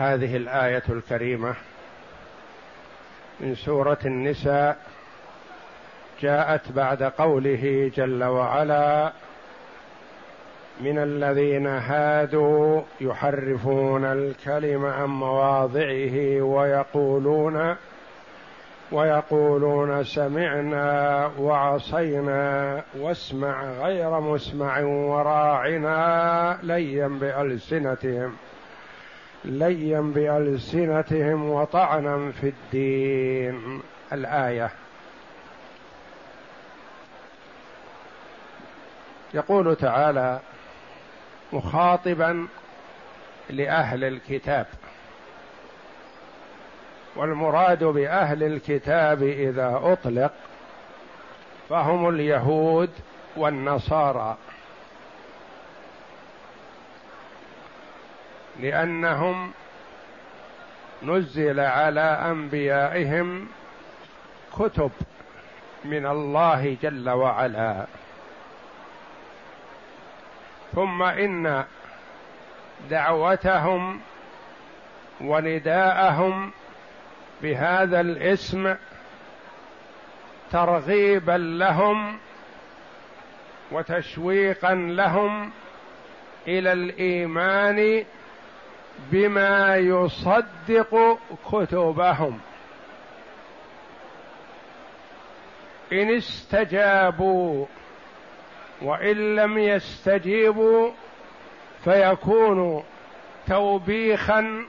هذه الآية الكريمة من سورة النساء جاءت بعد قوله جل وعلا من الذين هادوا يحرفون الكلم عن مواضعه ويقولون ويقولون سمعنا وعصينا واسمع غير مسمع وراعنا ليا بألسنتهم. ليا بألسنتهم وطعنا في الدين. الآية. يقول تعالى مخاطبا لأهل الكتاب. والمراد بأهل الكتاب إذا أطلق فهم اليهود والنصارى. لأنهم نزل على أنبيائهم كتب من الله جل وعلا. ثم إن دعوتهم ونداءهم بهذا الاسم ترغيبا لهم وتشويقا لهم إلى الإيمان بما يصدق كتبهم. إن استجابوا وإن لم يستجيبوا فيكون توبيخا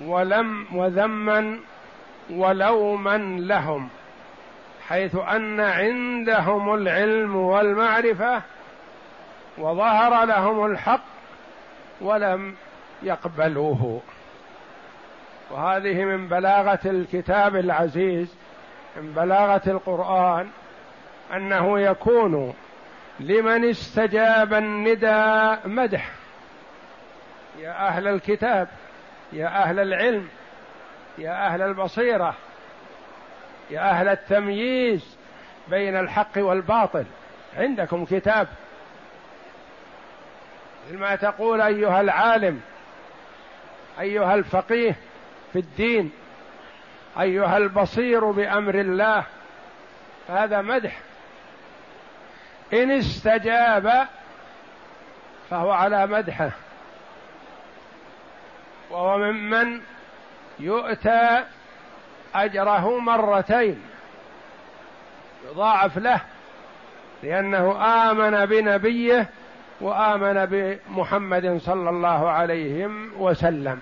ولم وذما ولوما لهم حيث أن عندهم العلم والمعرفة وظهر لهم الحق ولم يقبلوه. وهذه من بلاغة الكتاب العزيز من بلاغة القرآن أنه يكون لمن استجاب الندى مدح. يا أهل الكتاب يا أهل العلم يا أهل البصيرة يا أهل التمييز بين الحق والباطل. عندكم كتاب. مثل ما تقول أيها العالم أيها الفقيه في الدين أيها البصير بأمر الله هذا مدح. إن استجاب فهو على مدحه. وهو ممن يؤتى أجره مرتين يضاعف له لأنه آمن بنبيه وآمن بمحمد صلى الله عليه وسلم.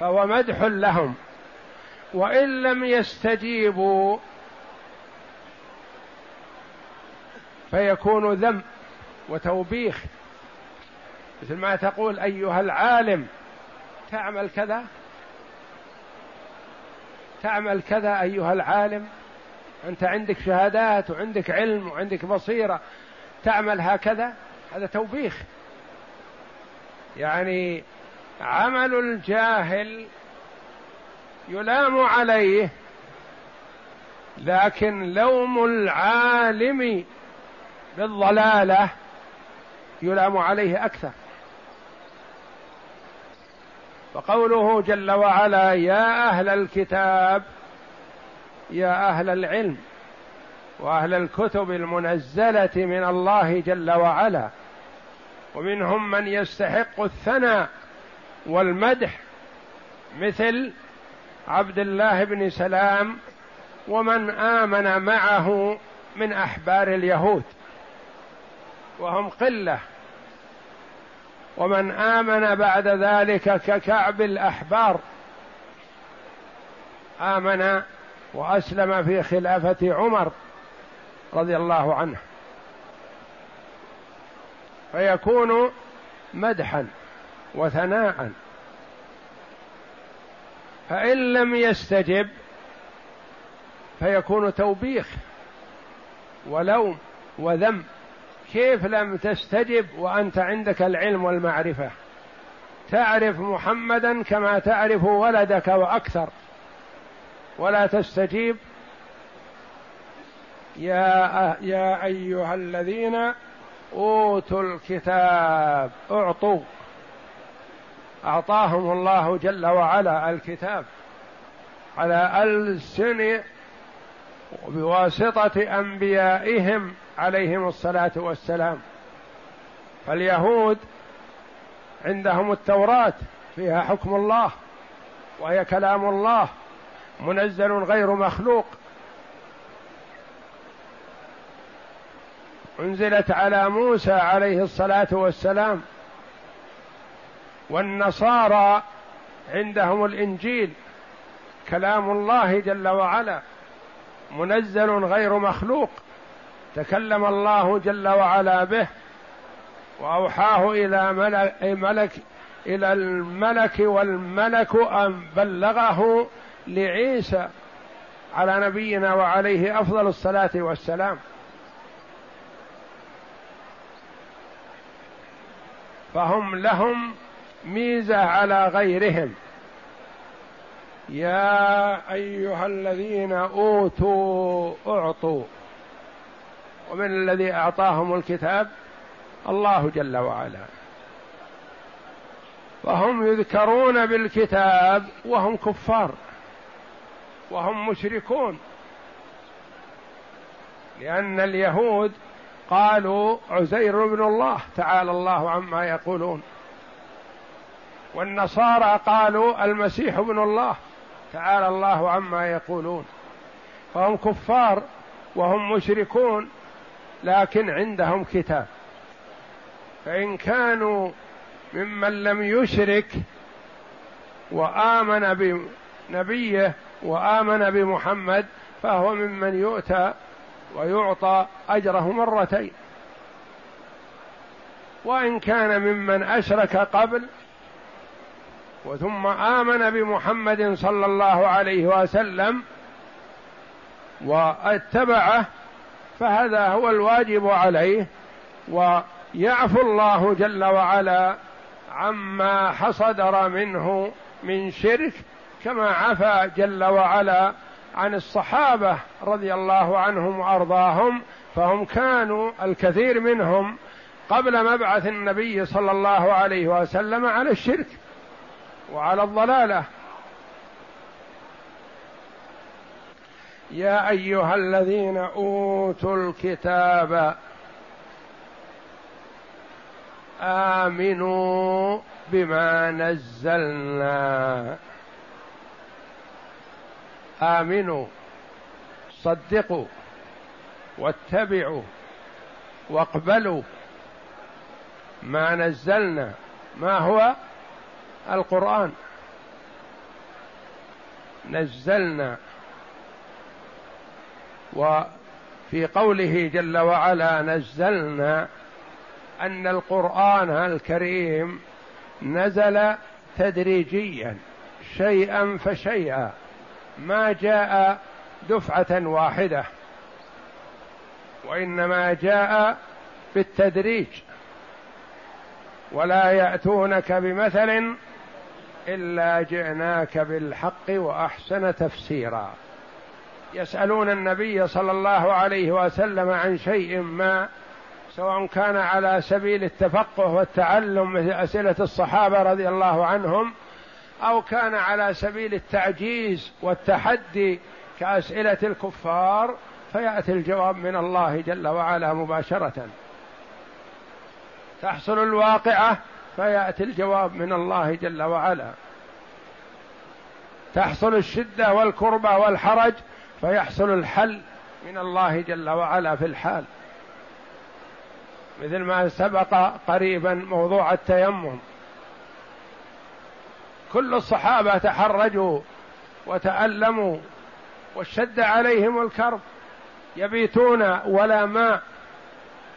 فهو مدح لهم. وإن لم يستجيبوا فيكون ذم وتوبيخ. مثل ما تقول أيها العالم تعمل كذا؟ تعمل كذا أيها العالم؟ أنت عندك شهادات وعندك علم وعندك بصيرة تعمل هكذا؟ هذا توبيخ. يعني عمل الجاهل يلام عليه لكن لوم العالم بالضلالة يلام عليه أكثر. فقوله جل وعلا يا أهل الكتاب يا أهل العلم وأهل الكتب المنزلة من الله جل وعلا ومنهم من يستحق الثناء والمدح مثل عبد الله بن سلام ومن آمن معه من أحبار اليهود وهم قلة ومن آمن بعد ذلك ككعب الأحبار آمن وأسلم في خلافة عمر رضي الله عنه. فيكون مدحا وثناء. فإن لم يستجب فيكون توبيخ ولوم وذم. كيف لم تستجب وأنت عندك العلم والمعرفة؟ تعرف محمدا كما تعرف ولدك وأكثر. ولا تستجيب. يا يا أيها الذين أوتوا الكتاب أعطوا. أعطاهم الله جل وعلا الكتاب على ألسن بواسطة أنبيائهم عليهم الصلاة والسلام. فاليهود عندهم التوراة فيها حكم الله وهي كلام الله. منزل غير مخلوق. أنزلت على موسى عليه الصلاة والسلام والنصارى عندهم الإنجيل كلام الله جل وعلا منزل غير مخلوق. تكلم الله جل وعلا به وأوحاه إلى ملك, ملك إلى الملك والملك أن بلغه لعيسى على نبينا وعليه أفضل الصلاة والسلام. فهم لهم ميزة على غيرهم. يا أيها الذين أوتوا أعطوا. ومن الذي أعطاهم الكتاب؟ الله جل وعلا. فهم يذكرون بالكتاب وهم كفار. وهم مشركون. لأن اليهود قالوا عزير بن الله تعالى الله عما يقولون. والنصارى قالوا المسيح ابن الله تعالى الله عما يقولون. فهم كفار وهم مشركون لكن عندهم كتاب. فإن كانوا ممن لم يشرك وآمن بنبيه وآمن بمحمد فهو ممن يؤتى ويعطى أجره مرتين. وإن كان ممن أشرك قبل وثم آمن بمحمد صلى الله عليه وسلم واتبعه فهذا هو الواجب عليه ويعفو الله جل وعلا عما حصدر منه من شرك كما عفا جل وعلا عن الصحابة رضي الله عنهم وأرضاهم فهم كانوا الكثير منهم قبل مبعث النبي صلى الله عليه وسلم على الشرك وعلى الضلالة. يا أيها الذين أوتوا الكتاب آمنوا بما نزلنا. آمنوا صدقوا واتبعوا واقبلوا ما نزلنا ما هو؟ القرآن. نزلنا. وفي قوله جل وعلا نزلنا أن القرآن الكريم نزل تدريجيا شيئا فشيئا. ما جاء دفعة واحدة وإنما جاء بالتدريج ولا يأتونك بمثل إلا جئناك بالحق وأحسن تفسيرا. يسألون النبي صلى الله عليه وسلم عن شيء ما سواء كان على سبيل التفقه والتعلم مثل أسئلة الصحابة رضي الله عنهم أو كان على سبيل التعجيز والتحدي كأسئلة الكفار فيأتي الجواب من الله جل وعلا مباشرة. تحصل الواقعة فيأتي الجواب من الله جل وعلا. تحصل الشدة والكربه والحرج فيحصل الحل من الله جل وعلا في الحال. مثل ما سبق قريبا موضوع التيمم. كل الصحابة تحرجوا وتألموا واشتد عليهم الكرب يبيتون ولا ماء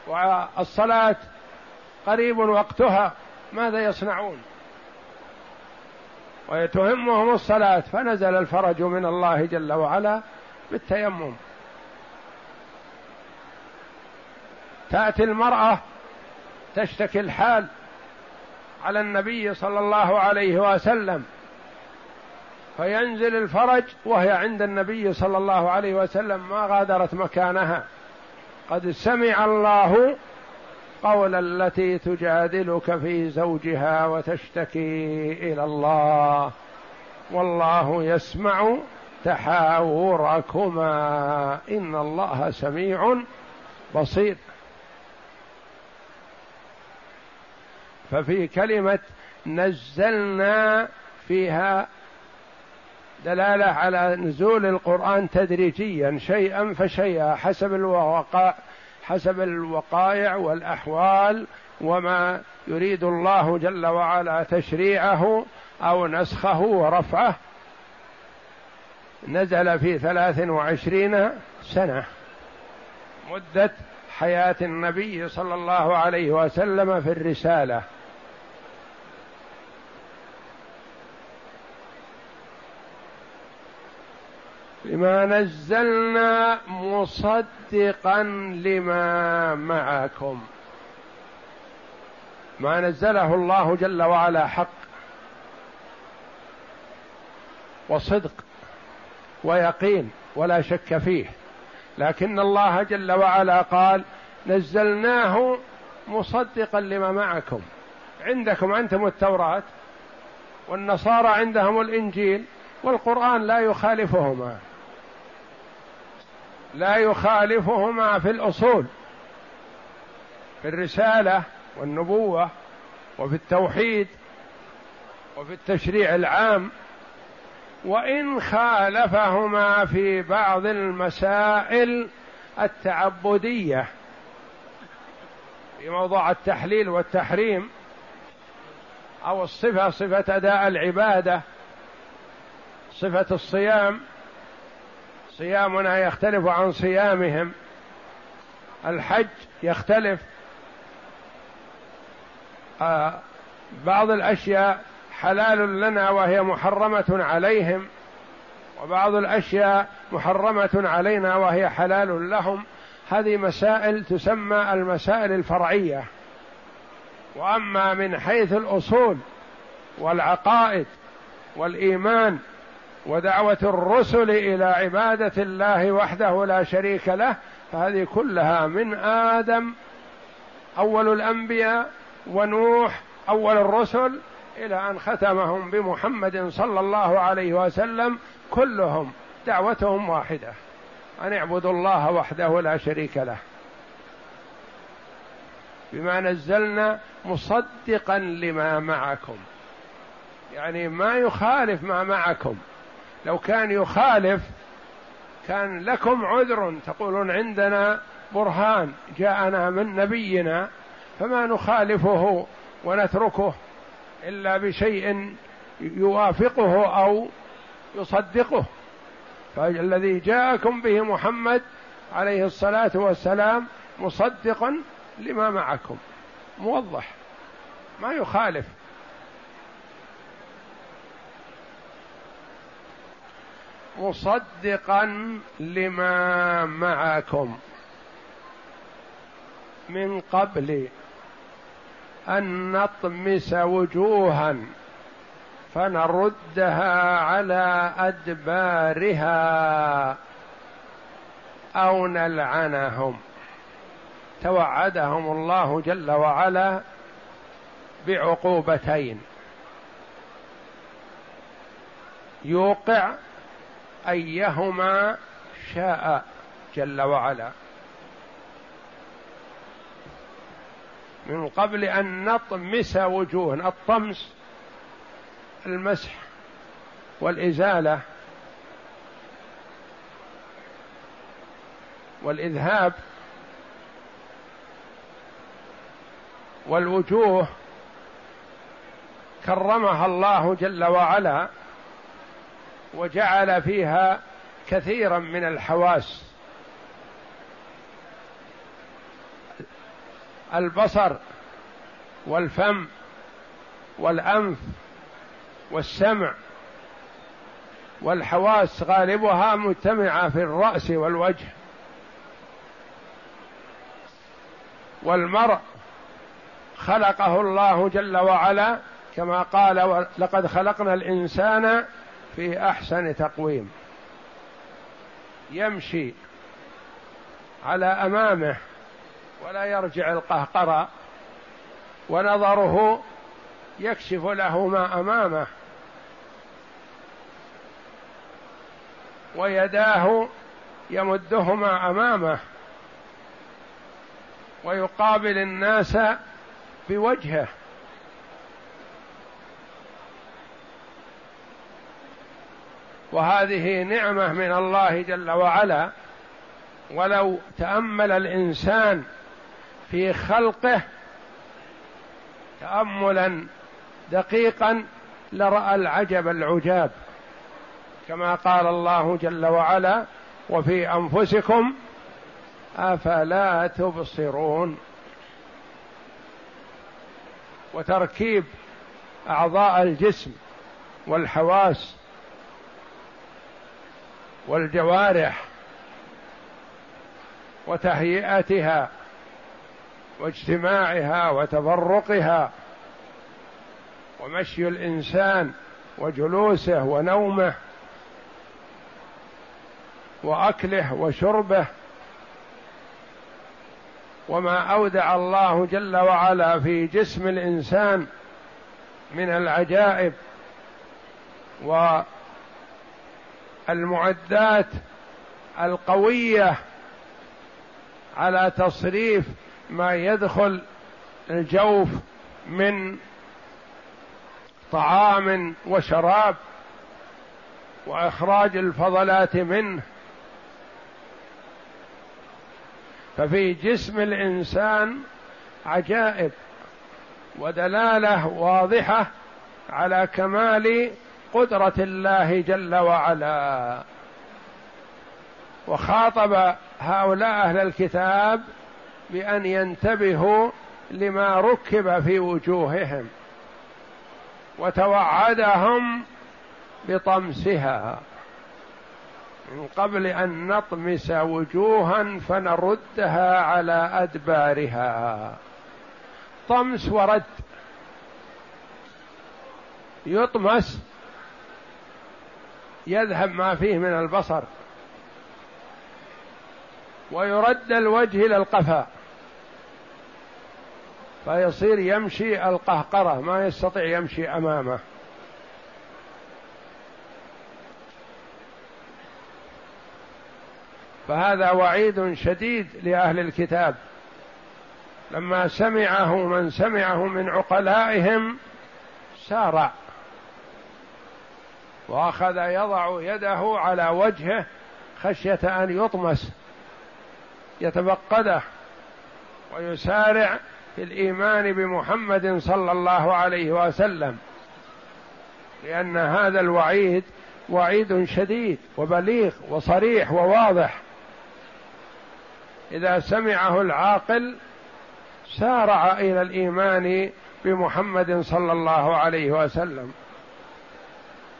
والصلاة قريب وقتها ماذا يصنعون؟ ويتهمهم الصلاة فنزل الفرج من الله جل وعلا بالتيمم. تأتي المرأة تشتكي الحال على النبي صلى الله عليه وسلم. فينزل الفرج وهي عند النبي صلى الله عليه وسلم ما غادرت مكانها. قد سمع الله قول التي تجادلك في زوجها وتشتكي إلى الله. والله يسمع تحاوركما. إن الله سميع بصير. ففي كلمة نزلنا فيها دلالة على نزول القرآن تدريجيا شيئا فشيئا حسب الوقائع حسب الوقائع والأحوال وما يريد الله جل وعلا تشريعه أو نسخه ورفعه. نزل في ثلاث وعشرين سنة مدة حياة النبي صلى الله عليه وسلم في الرسالة. بما نزلنا مصدقا لما معكم. ما نزله الله جل وعلا حق وصدق ويقين ولا شك فيه. لكن الله جل وعلا قال نزلناه مصدقا لما معكم. عندكم أنتم التوراة والنصارى عندهم الإنجيل والقرآن لا يخالفهما. لا يخالفهما في الأصول في الرسالة والنبوة وفي التوحيد وفي التشريع العام وإن خالفهما في بعض المسائل التعبدية في موضوع التحليل والتحريم أو الصفة صفة أداء العبادة صفة الصيام صيامنا يختلف عن صيامهم. الحج يختلف. آه بعض الأشياء حلال لنا وهي محرمة عليهم وبعض الأشياء محرمة علينا وهي حلال لهم. هذه مسائل تسمى المسائل الفرعية. وأما من حيث الأصول والعقائد والإيمان ودعوة الرسل إلى عبادة الله وحده لا شريك له فهذه كلها من آدم أول الأنبياء ونوح أول الرسل إلى أن ختمهم بمحمد صلى الله عليه وسلم كلهم دعوتهم واحدة أن اعبدوا الله وحده لا شريك له. بما نزلنا مصدقا لما معكم يعني ما يخالف ما معكم. لو كان يخالف كان لكم عذر تقولون عندنا برهان جاءنا من نبينا فما نخالفه ونتركه إلا بشيء يوافقه أو يصدقه. فالذي جاءكم به محمد عليه الصلاة والسلام مصدقا لما معكم موضح ما يخالف. مصدقا لما معكم من قبل أن نطمس وجوها فنردها على أدبارها أو نلعنهم. توعدهم الله جل وعلا بعقوبتين. يوقع أيهما شاء جل وعلا. من قبل أن نطمس وجوه الطمس المسح والإزالة والإذهاب والوجوه كرمها الله جل وعلا. وجعل فيها كثيرا من الحواس. البصر والفم والأنف والسمع والحواس غالبها مجتمعة في الرأس والوجه والمرء خلقه الله جل وعلا كما قال لقد خلقنا الإنسان في أحسن تقويم. يمشي على أمامه ولا يرجع القهقرة ونظره يكشف له ما أمامه. ويداه يمدهما أمامه. ويقابل الناس بوجهه. وهذه نعمة من الله جل وعلا. ولو تأمل الإنسان في خلقه تاملا دقيقا لرأى العجب العجاب. كما قال الله جل وعلا وفي أنفسكم أفلا تبصرون. وتركيب أعضاء الجسم والحواس والجوارح وتهيئتها واجتماعها وتفرقها ومشي الإنسان وجلوسه ونومه وأكله وشربه وما أودع الله جل وعلا في جسم الإنسان من العجائب والمعدات القوية على تصريف ما يدخل الجوف من طعام وشراب وإخراج الفضلات منه. ففي جسم الإنسان عجائب ودلالة واضحة على كمال قدرة الله جل وعلا. وخاطب هؤلاء أهل الكتاب بأن ينتبهوا لما ركب في وجوههم وتوعدهم بطمسها. من قبل أن نطمس وجوها فنردها على أدبارها. طمس ورد. يطمس يذهب ما فيه من البصر ويرد الوجه إلى القفا فيصير يمشي القهقرة ما يستطيع يمشي أمامه. فهذا وعيد شديد لأهل الكتاب. لما سمعه من سمعه من عقلائهم سارع. وأخذ يضع يده على وجهه خشية أن يطمس يتفقده ويسارع في الإيمان بمحمد صلى الله عليه وسلم لأن هذا الوعيد وعيد شديد وبليغ وصريح وواضح. إذا سمعه العاقل سارع إلى الإيمان بمحمد صلى الله عليه وسلم.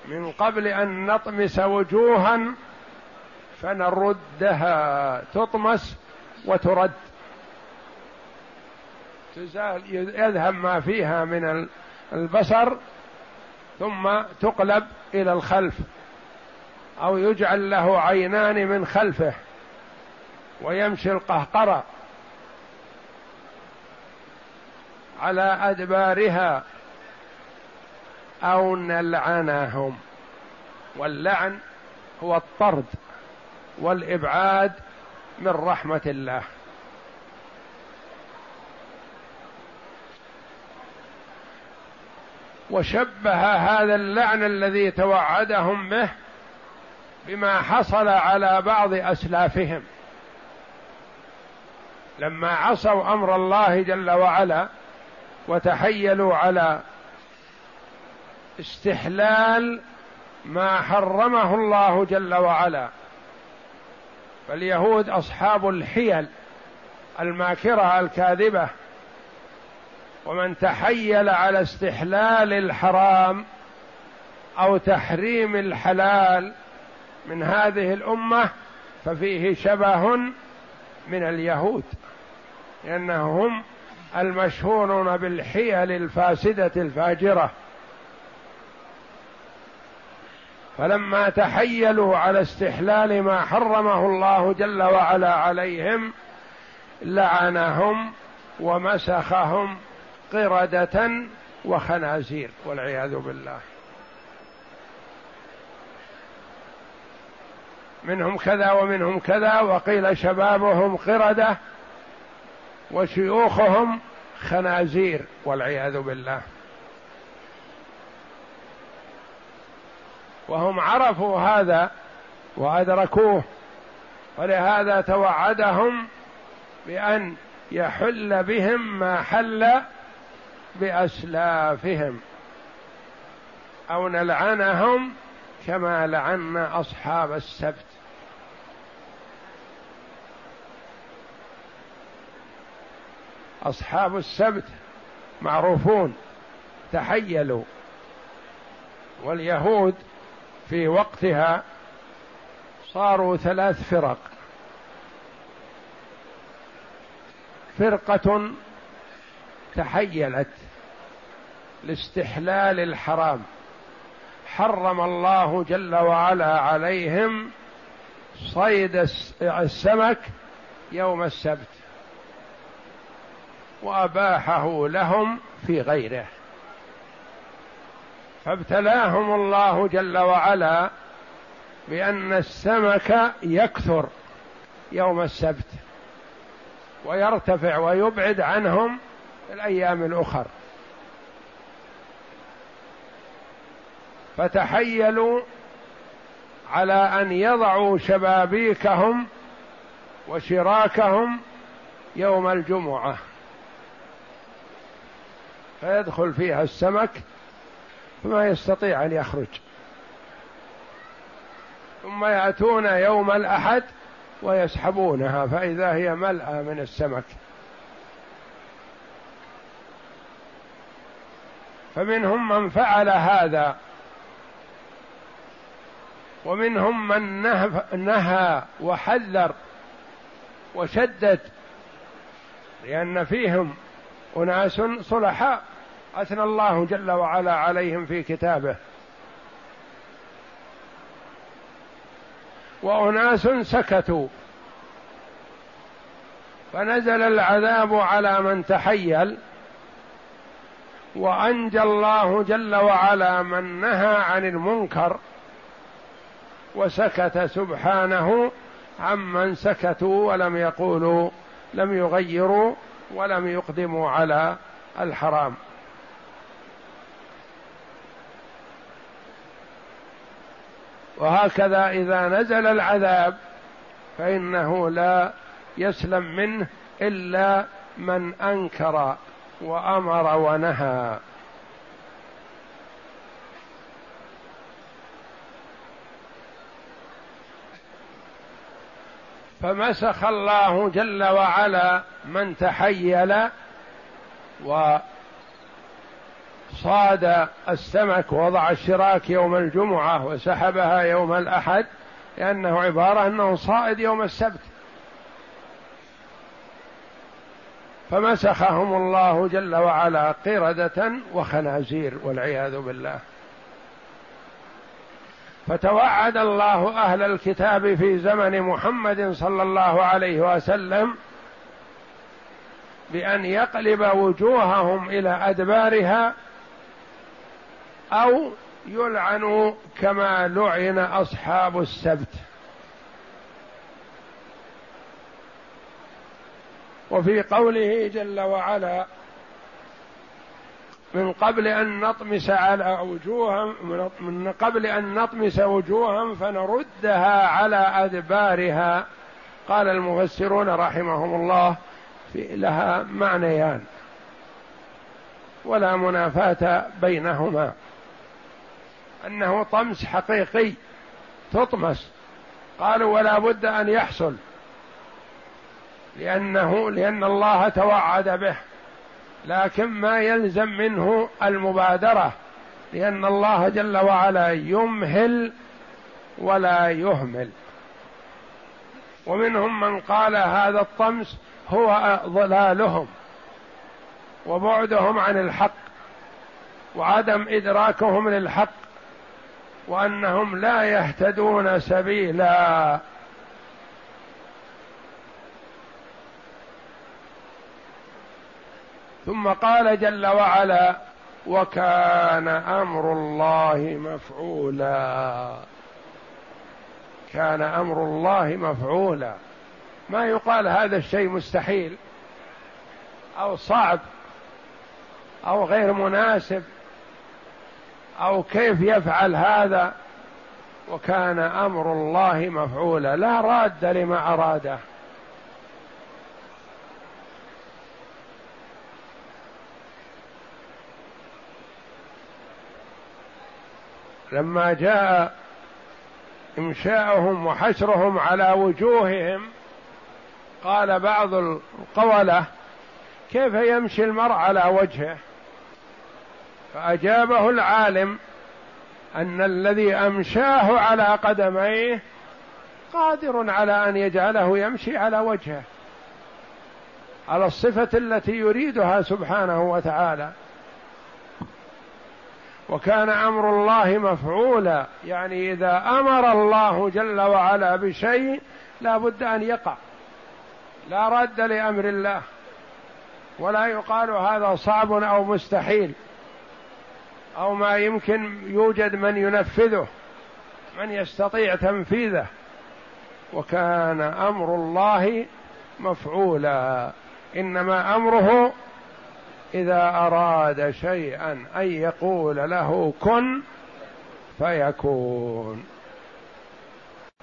من قبل أن نطمس وجوها فنردها تطمس وترد. تزال يذهب ما فيها من البصر ثم تقلب إلى الخلف أو يجعل له عينان من خلفه ويمشي القهقرة على أدبارها. أو نلعنهم واللعن هو الطرد والإبعاد من رحمة الله. وشبه هذا اللعن الذي توعدهم به بما حصل على بعض أسلافهم. لما عصوا أمر الله جل وعلا وتحيلوا على استحلال ما حرمه الله جل وعلا. فاليهود أصحاب الحيل الماكرة الكاذبة. ومن تحيل على استحلال الحرام أو تحريم الحلال من هذه الأمة ففيه شبه من اليهود. لأنهم المشهورون بالحيل الفاسدة الفاجرة. فلما تحيلوا على استحلال ما حرمه الله جل وعلا عليهم لعنهم ومسخهم قردة وخنازير والعياذ بالله. منهم كذا ومنهم كذا وقيل شبابهم قردة وشيوخهم خنازير والعياذ بالله. وهم عرفوا هذا وأدركوه. ولهذا توعدهم بأن يحل بهم ما حل بأسلافهم أو نلعنهم كما لعنا أصحاب السبت. أصحاب السبت معروفون تحيلوا. واليهود في وقتها صاروا ثلاث فرق. فرقة تحيلت لاستحلال الحرام. حرم الله جل وعلا عليهم صيد السمك يوم السبت. وأباحه لهم في غيره. فابتلاهم الله جل وعلا بأن السمك يكثر يوم السبت ويرتفع ويبعد عنهم الأيام الأخر. فتحيلوا على أن يضعوا شبابيكهم وشراكهم يوم الجمعة. فيدخل فيها السمك فما يستطيع أن يخرج. ثم يأتون يوم الأحد ويسحبونها فإذا هي ملأى من السمك. فمنهم من فعل هذا ومنهم من نهى وحذر وشدد لأن فيهم أناس صلحاء. أثنى الله جل وعلا عليهم في كتابه. وأناس سكتوا. فنزل العذاب على من تحيل. وأنجى الله جل وعلا من نهى عن المنكر. وسكت سبحانه عمن سكتوا ولم يقولوا لم يغيروا ولم يقدموا على الحرام. وهكذا إذا نزل العذاب فإنه لا يسلم منه إلا من أنكر وأمر ونهى. فمسخ الله جل وعلا من تحيل وصاد السمك وضع الشراك يوم الجمعة وسحبها يوم الأحد لأنه عبارة أنه صائد يوم السبت. فمسخهم الله جل وعلا قردة وخنازير والعياذ بالله. فتوعد الله أهل الكتاب في زمن محمد صلى الله عليه وسلم بأن يقلب وجوههم إلى أدبارها أو يلعنوا كما لعن أصحاب السبت. وفي قوله جل وعلا من قبل أن نطمس على وجوههم من قبل أن نطمس وجوههم فنردها على أدبارها. قال المفسرون رحمهم الله في لها معنيان. ولا منافاة بينهما. أنه طمس حقيقي تطمس. قالوا ولا بد أن يحصل. لأنه لأن الله توعد به. لكن ما يلزم منه المبادرة. لأن الله جل وعلا يمهل ولا يهمل. ومنهم من قال هذا الطمس هو ضلالهم. وبعدهم عن الحق. وعدم إدراكهم للحق. وأنهم لا يهتدون سبيلا. ثم قال جل وعلا وكان أمر الله مفعولا. كان أمر الله مفعولا. ما يقال هذا الشيء مستحيل أو صعب أو غير مناسب. أو كيف يفعل هذا وكان أمر الله مفعولا. لا راد لما أراده. لما جاء إنشاؤهم وحشرهم على وجوههم قال بعض القولة كيف يمشي المرء على وجهه؟ فأجابه العالم أن الذي أمشاه على قدميه قادر على أن يجعله يمشي على وجهه على الصفة التي يريدها سبحانه وتعالى. وكان أمر الله مفعولا يعني إذا أمر الله جل وعلا بشيء لا بد أن يقع لا رد لأمر الله ولا يقال هذا صعب أو مستحيل. أو ما يمكن يوجد من ينفذه من يستطيع تنفيذه. وكان أمر الله مفعولا. إنما أمره إذا أراد شيئا أن يقول له كن فيكون.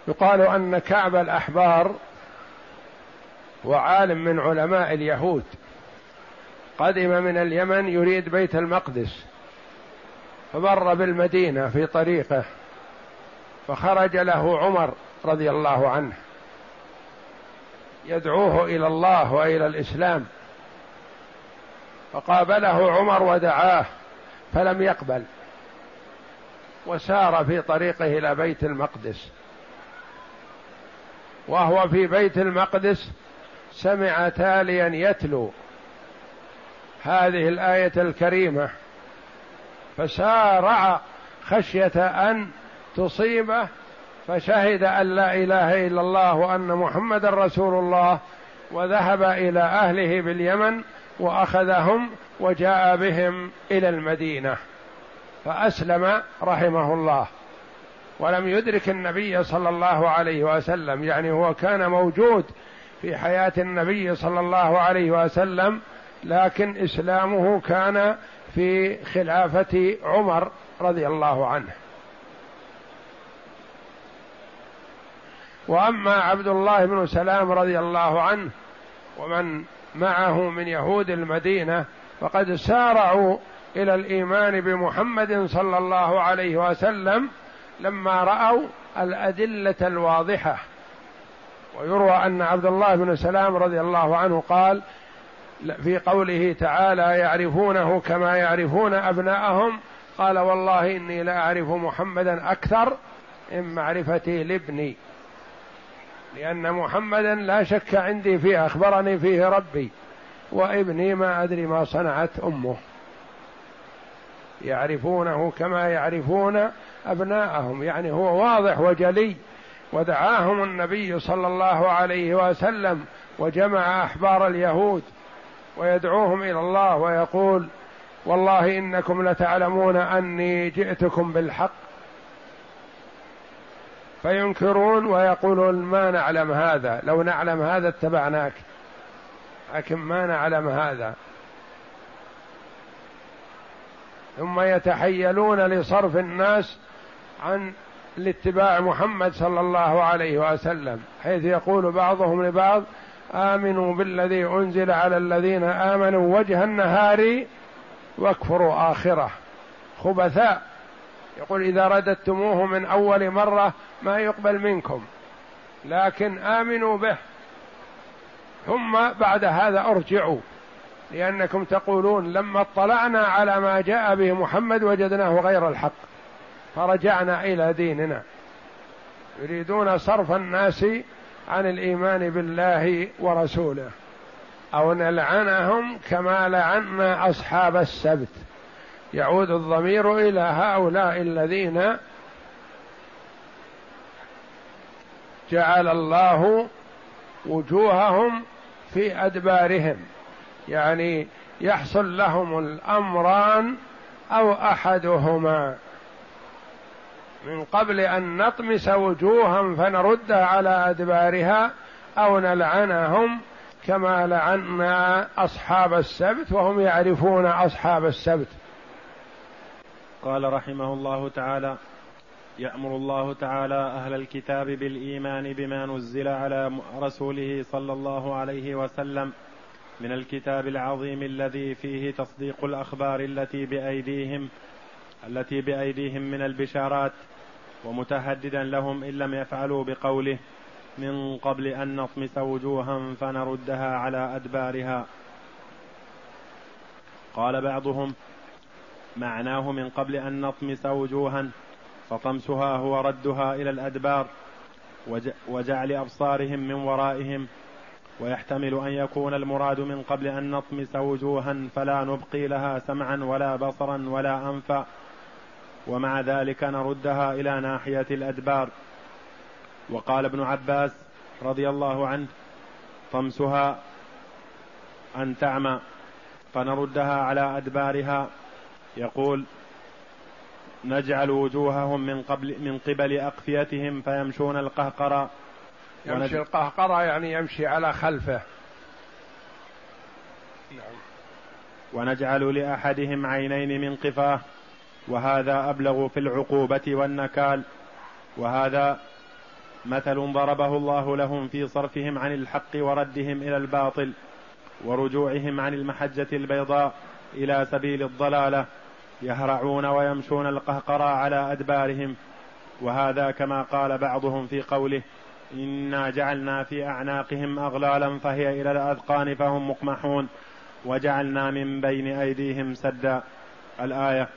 يقال أن كعب الأحبار وعالم من علماء اليهود. قدم من اليمن يريد بيت المقدس. فمر بالمدينة في طريقه فخرج له عمر رضي الله عنه. يدعوه إلى الله وإلى الإسلام. فقابله عمر ودعاه فلم يقبل. وسار في طريقه إلى بيت المقدس. وهو في بيت المقدس سمع تاليا يتلو. هذه الآية الكريمة. فسارع خشية أن تصيبه فشهد أن لا إله إلا الله وأن محمدا رسول الله وذهب إلى أهله باليمن وأخذهم وجاء بهم إلى المدينة فأسلم رحمه الله. ولم يدرك النبي صلى الله عليه وسلم يعني هو كان موجود في حياة النبي صلى الله عليه وسلم لكن إسلامه كان في خلافة عمر رضي الله عنه. وأما عبد الله بن سلام رضي الله عنه ومن معه من يهود المدينة فقد سارعوا إلى الإيمان بمحمد صلى الله عليه وسلم لما رأوا الأدلة الواضحة. ويروى أن عبد الله بن سلام رضي الله عنه قال في قوله تعالى يعرفونه كما يعرفون أبناءهم. قال والله إني لاعرف محمدا أكثر من معرفتي لابني لأن محمدا لا شك عندي فيه أخبرني فيه ربي وابني ما أدري ما صنعت أمه. يعرفونه كما يعرفون أبناءهم يعني هو واضح وجلي. ودعاهم النبي صلى الله عليه وسلم وجمع أحبار اليهود ويدعوهم إلى الله ويقول والله إنكم لتعلمون أني جئتكم بالحق. فينكرون ويقولون ما نعلم هذا لو نعلم هذا اتبعناك لكن ما نعلم هذا. ثم يتحيلون لصرف الناس عن لاتباع محمد صلى الله عليه وسلم حيث يقول بعضهم لبعض آمنوا بالذي أنزل على الذين آمنوا وجه النهار واكفروا آخرة. خبثاء. يقول إذا رددتموه من أول مرة ما يقبل منكم. لكن آمنوا به. ثم بعد هذا أرجعوا. لأنكم تقولون لما اطلعنا على ما جاء به محمد وجدناه غير الحق. فرجعنا إلى ديننا. يريدون صرف الناس عن الإيمان بالله ورسوله أو نلعنهم كما لعنا أصحاب السبت. يعود الضمير إلى هؤلاء الذين جعل الله وجوههم في أدبارهم. يعني يحصل لهم الأمران أو أحدهما. من قبل أن نطمس وجوها فنردها على أدبارها أو نلعنهم كما لعنا أصحاب السبت وهم يعرفون أصحاب السبت. قال رحمه الله تعالى يأمر الله تعالى أهل الكتاب بالإيمان بما نزل على رسوله صلى الله عليه وسلم من الكتاب العظيم الذي فيه تصديق الأخبار التي بايديهم التي بأيديهم من البشارات ومتهددا لهم إن لم يفعلوا بقوله من قبل أن نطمس وجوها فنردها على أدبارها. قال بعضهم معناه من قبل أن نطمس وجوها فطمسها هو ردها إلى الأدبار وجعل أبصارهم من ورائهم ويحتمل أن يكون المراد من قبل أن نطمس وجوها فلا نبقي لها سمعا ولا بصرا ولا انفا. ومع ذلك نردها إلى ناحية الأدبار. وقال ابن عباس رضي الله عنه طمسها أن تعمى. فنردها على أدبارها. يقول نجعل وجوههم من قبل من قبل أقفيتهم فيمشون القهقرى يمشي القهقرى يعني يمشي على خلفه. نعم. ونجعل لأحدهم عينين من قفاه. وهذا أبلغ في العقوبة والنكال وهذا مثل ضربه الله لهم في صرفهم عن الحق وردهم إلى الباطل ورجوعهم عن المحجة البيضاء إلى سبيل الضلالة يهرعون ويمشون القهقرى على أدبارهم. وهذا كما قال بعضهم في قوله إنا جعلنا في أعناقهم اغلالا فهي إلى الأذقان فهم مقمحون وجعلنا من بين أيديهم سدا. الآية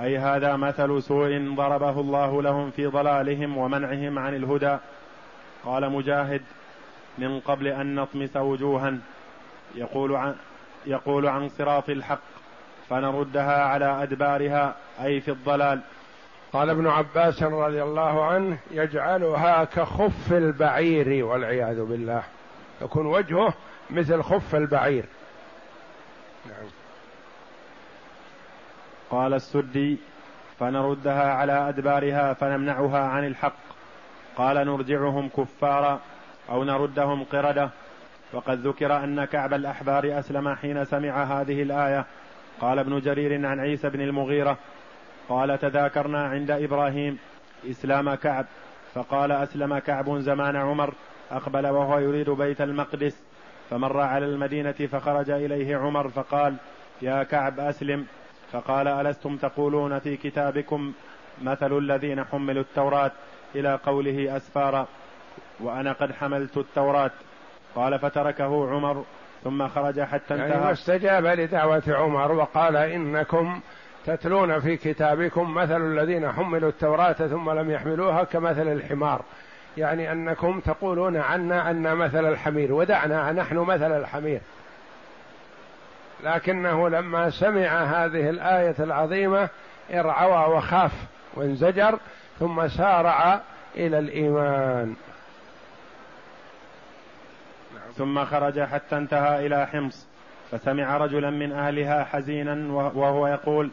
أي هذا مثل سوء ضربه الله لهم في ضلالهم ومنعهم عن الهدى. قال مجاهد من قبل أن نطمس وجوها يقول عن يقول عن صراط الحق فنردها على أدبارها أي في الضلال. قال ابن عباس رضي الله عنه يجعلها كخف البعير والعياذ بالله. يكون وجهه مثل خف البعير. نعم. قال السدي فنردها على أدبارها فنمنعها عن الحق. قال نرجعهم كفارا أو نردهم قردة. وقد ذكر أن كعب الأحبار أسلم حين سمع هذه الآية. قال ابن جرير عن عيسى بن المغيرة قال تذاكرنا عند إبراهيم إسلام كعب. فقال أسلم كعب زمان عمر أقبل وهو يريد بيت المقدس. فمر على المدينة فخرج إليه عمر فقال يا كعب أسلم. فقال ألستم تقولون في كتابكم مثل الذين حملوا التوراة إلى قوله اسفارا وأنا قد حملت التوراة؟ قال فتركه عمر ثم خرج حتى يعني انتهى. يعني واستجاب لدعوة عمر وقال إنكم تتلون في كتابكم مثل الذين حملوا التوراة ثم لم يحملوها كمثل الحمار. يعني أنكم تقولون عنا أن مثل الحمير ودعنا نحن مثل الحمير. لكنه لما سمع هذه الآية العظيمة ارعوى وخاف وانزجر ثم سارع إلى الإيمان. ثم خرج حتى انتهى إلى حمص فسمع رجلا من أهلها حزينا وهو يقول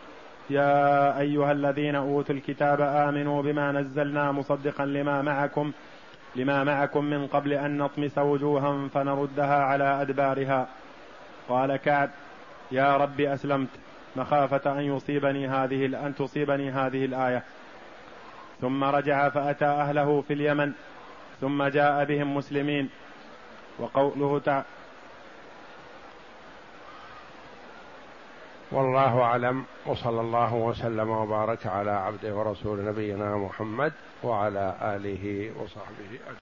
يا أيها الذين أوتوا الكتاب آمنوا بما نزلنا مصدقا لما معكم لما معكم من قبل أن نطمس وجوها فنردها على أدبارها. قال كعب يا رب أسلمت. مخافة أن يصيبني هذه أن تصيبني هذه الآية. ثم رجع فأتى أهله في اليمن. ثم جاء بهم مسلمين. وقوله تعالى والله أعلم. وصلى الله وسلم وبارك على عبده ورسول نبينا محمد وعلى آله وصحبه أجمعين.